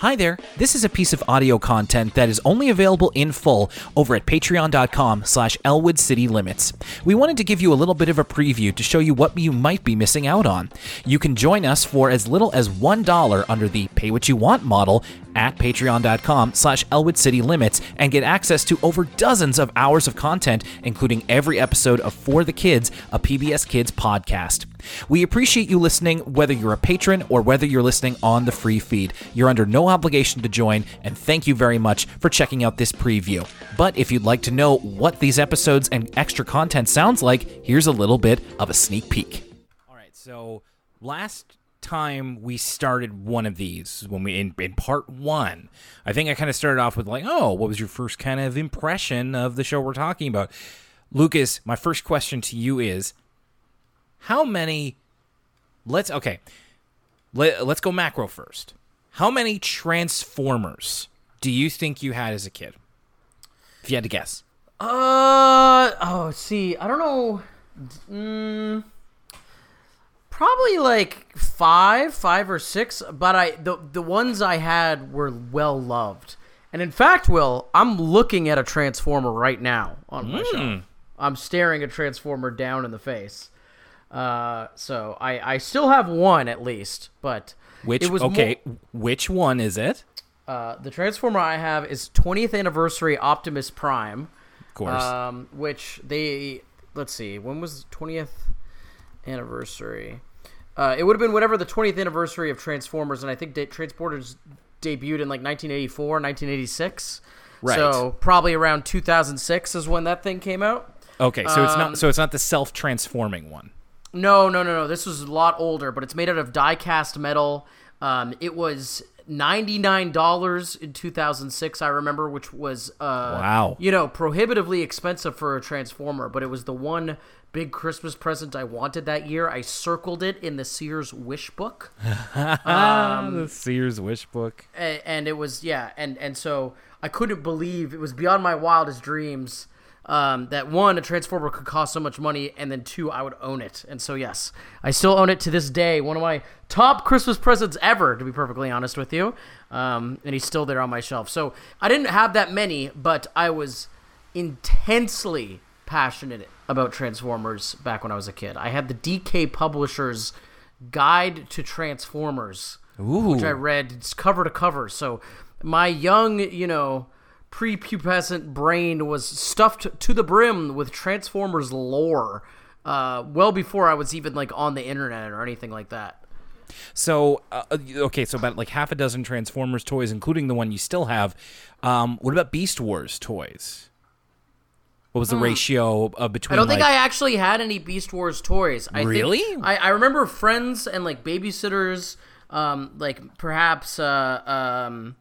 Hi there. This is a piece of audio content that is only available in full over at patreon.com slash Elwood City Limits. We wanted to give you a little bit of a preview to show you what you might be missing out on. You can join us for as little as $1 under the pay what you want model at patreon.com slash Elwood City Limits and get access to over dozens of hours of content, including every episode of For the Kids, a PBS Kids podcast. We appreciate you listening, whether you're a patron or whether you're listening on the free feed. You're under no obligation to join, and thank you very much for checking out this preview. But if you'd like to know what these episodes and extra content sounds like, here's a little bit of a sneak peek. All right, so last time we started one of these when we in, in part one i think i kind of started off with like oh what was your first kind of impression of the show we're talking about lucas my first question to you is how many let's okay let, let's go macro first how many transformers do you think you had as a kid if you had to guess Uh oh, see, I don't know. Mm, probably like five, five or six. But I the the ones I had were well loved, and in fact, Will, I'm looking at a transformer right now on my Hmm. shelf. I'm staring a transformer down in the face. Uh, so I I still have one at least, but which it was okay which one is it uh, the transformer I have is 20th anniversary Optimus Prime. of course Um, which they let's see, when was the twentieth anniversary? Uh, it would have been whatever the twentieth anniversary of Transformers, and I think de- Transformers debuted in like 1984, 1986. Right. So probably around 2006 is when that thing came out. okay so it's um, not so it's not the self-transforming one No, no, no, no. This was a lot older, but it's made out of die-cast metal. Um, it was ninety-nine dollars in two thousand six. I remember, which was uh, Wow. you know, prohibitively expensive for a Transformer. But it was the one big Christmas present I wanted that year. I circled it in the Sears wish book. ah, the sears wish book A- and it was yeah and and so i couldn't believe it was beyond my wildest dreams um, that one a transformer could cost so much money and then two i would own it. And so yes i still own it to this day. One of my top christmas presents ever to be perfectly honest with you. Um, and he's still there on my shelf. So i didn't have that many but i was intensely passionate about transformers back when i was a kid. I had the dk publishers guide to transformers Ooh. which I read it's cover to cover. So my young, you know, prepubescent brain was stuffed to the brim with Transformers lore. Uh, well before I was even like on the internet or anything like that. So, uh, okay, so about like half a dozen Transformers toys, including the one you still have. Um, what about Beast Wars toys? What was the ratio uh, between? I don't think like- I actually had any Beast Wars toys. I think- Really? I, I remember friends and like babysitters, um, like perhaps uh, um,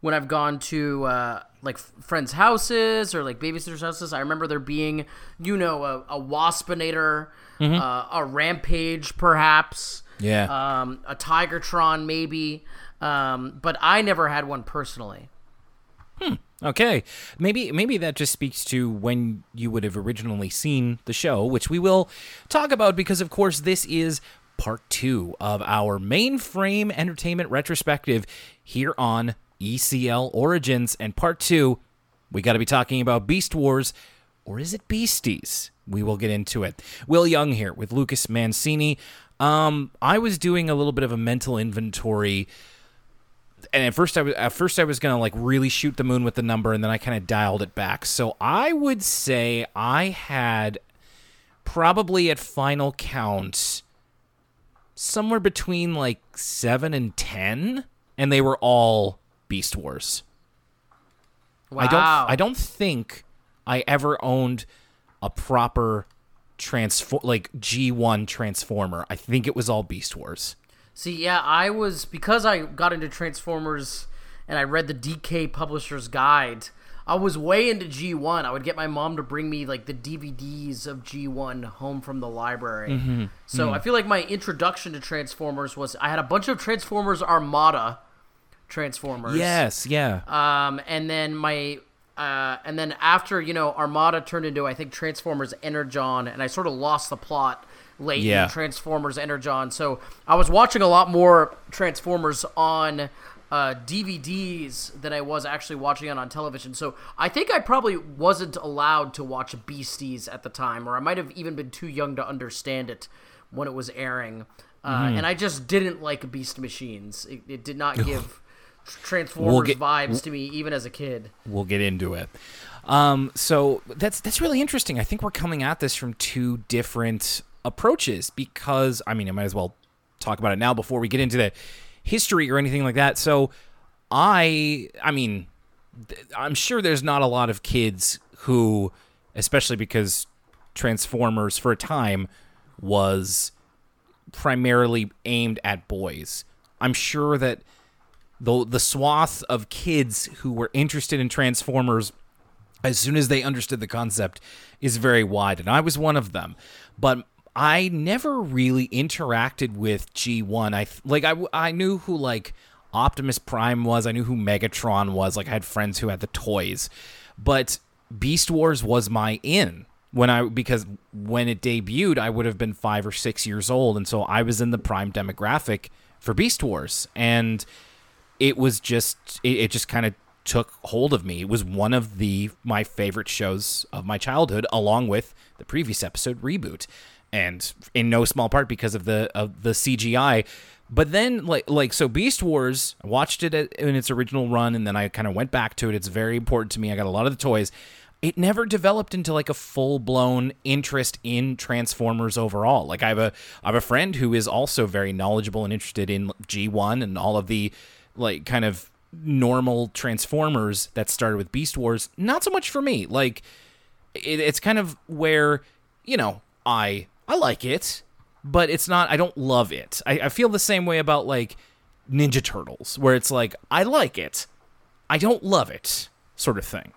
when I've gone to uh, like friends' houses or like babysitters' houses. I remember there being, you know, a, a Waspinator, uh, a Rampage, perhaps. Yeah. Um, a Tigertron, maybe. Um, but I never had one personally. Okay, maybe maybe that just speaks to when you would have originally seen the show, which we will talk about because, of course, this is part two of our mainframe entertainment retrospective here on ECL Origins. And part two, we got to be talking about Beast Wars, or is it Beasties? We will get into it. Will Young here with Lucas Mancini. Um, I was doing a little bit of a mental inventory and at first I was at first I was gonna like really shoot the moon with the number, and then I kind of dialed it back. So I would say I had probably at final count somewhere between like seven and ten, and they were all Beast Wars. Wow. I don't I don't think I ever owned a proper transform like G1 transformer. I think it was all Beast Wars. See, yeah, I was because I got into Transformers and I read the DK Publisher's Guide. I was way into G1. I would get my mom to bring me like the DVDs of G1 home from the library. Mm-hmm. So Mm. I feel like my introduction to Transformers was I had a bunch of Transformers Armada Transformers. Yes, yeah. Um, and then my uh, and then after you know Armada turned into I think Transformers Energon, and I sort of lost the plot late Yeah. in Transformers Energon. So I was watching a lot more Transformers on uh, DVDs than I was actually watching it on television. So I think I probably wasn't allowed to watch Beasties at the time, or I might have even been too young to understand it when it was airing. Uh, Mm-hmm. And I just didn't like Beast Machines. It, it did not give Transformers We'll get- vibes to me, even as a kid. we'll get into it. Um, so that's that's really interesting. I think we're coming at this from two different approaches because I mean I might as well talk about it now before we get into the history or anything like that. So I I mean th- I'm sure there's not a lot of kids who especially because Transformers for a time was primarily aimed at boys. I'm sure that the the swath of kids who were interested in Transformers as soon as they understood the concept is very wide and I was one of them. But I never really interacted with G1. I like I I knew who like Optimus Prime was, I knew who Megatron was, like I had friends who had the toys. But Beast Wars was my in when I because when it debuted, I would have been 5 or 6 years old and so I was in the prime demographic for Beast Wars and it was just it, it just kind of took hold of me. It was one of the my favorite shows of my childhood, along with the previous episode reboot, and in no small part because of the of the CGI. But then, like like so, Beast Wars. I watched it in its original run, and then I kind of went back to it. It's very important to me. I got a lot of the toys. It never developed into like a full blown interest in Transformers overall. Like I have a I have a friend who is also very knowledgeable and interested in G one and all of the like kind of normal Transformers that started with Beast Wars. Not so much for me. Like it, it's kind of where you know I I like it, but it's not. I don't love it. I, I feel the same way about like Ninja Turtles, where it's like I like it, I don't love it, sort of thing.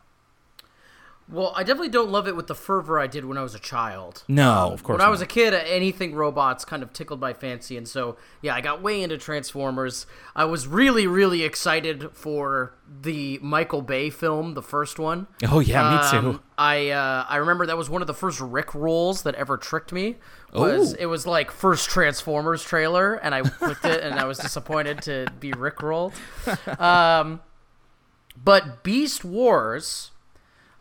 Well, I definitely don't love it with the fervor I did when I was a child. No, of course. when I was a kid, anything robots kind of tickled my fancy, and so yeah, I got way into Transformers. I was really, really excited for the Michael Bay film, the first one. oh yeah, me too. Um, I uh, I remember that was one of the first Rick rolls that ever tricked me. Was Ooh. it was like first Transformers trailer, and I clicked it, and I was disappointed to be Rick rolled. Um, but Beast Wars,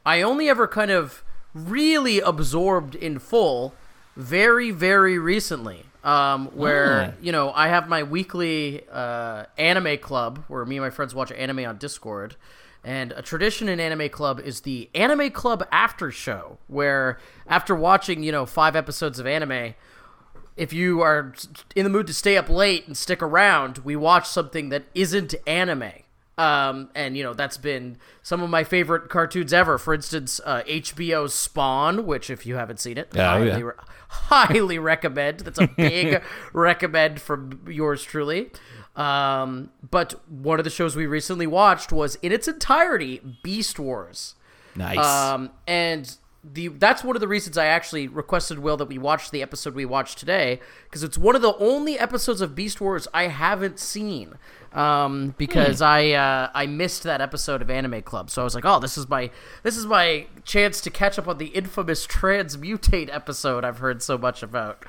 I only ever kind of really absorbed in full very, very recently. Um, where you know I have my weekly uh, anime club where me and my friends watch anime on Discord, and a tradition in anime club is the anime club after show, where after watching you know five episodes of anime, if you are in the mood to stay up late and stick around, we watch something that isn't anime. Um, and you know that's been some of my favorite cartoons ever. For instance, uh, HBO's Spawn, which if you haven't seen it, Oh, highly, yeah. re- highly recommend. That's a big recommend from yours truly. Um, but one of the shows we recently watched was in its entirety Beast Wars. nice. Um, and the that's one of the reasons I actually requested Will that we watch the episode we watched today because it's one of the only episodes of Beast Wars I haven't seen. Um, because I uh, I missed that episode of Anime Club, so I was like, oh, this is my this is my chance to catch up on the infamous Transmutate episode I've heard so much about.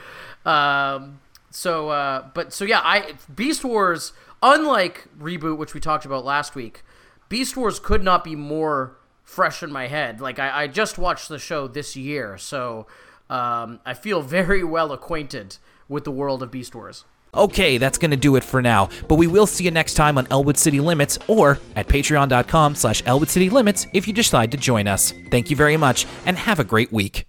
Um, so uh, but so yeah, I Beast Wars, unlike reboot, which we talked about last week, Beast Wars could not be more fresh in my head. Like I, I just watched the show this year, so um, I feel very well acquainted with the world of Beast Wars. Okay, that's going to do it for now, but we will see you next time on Elwood City Limits or at patreon.com slash Elwood City Limits if you decide to join us. Thank you very much, and have a great week.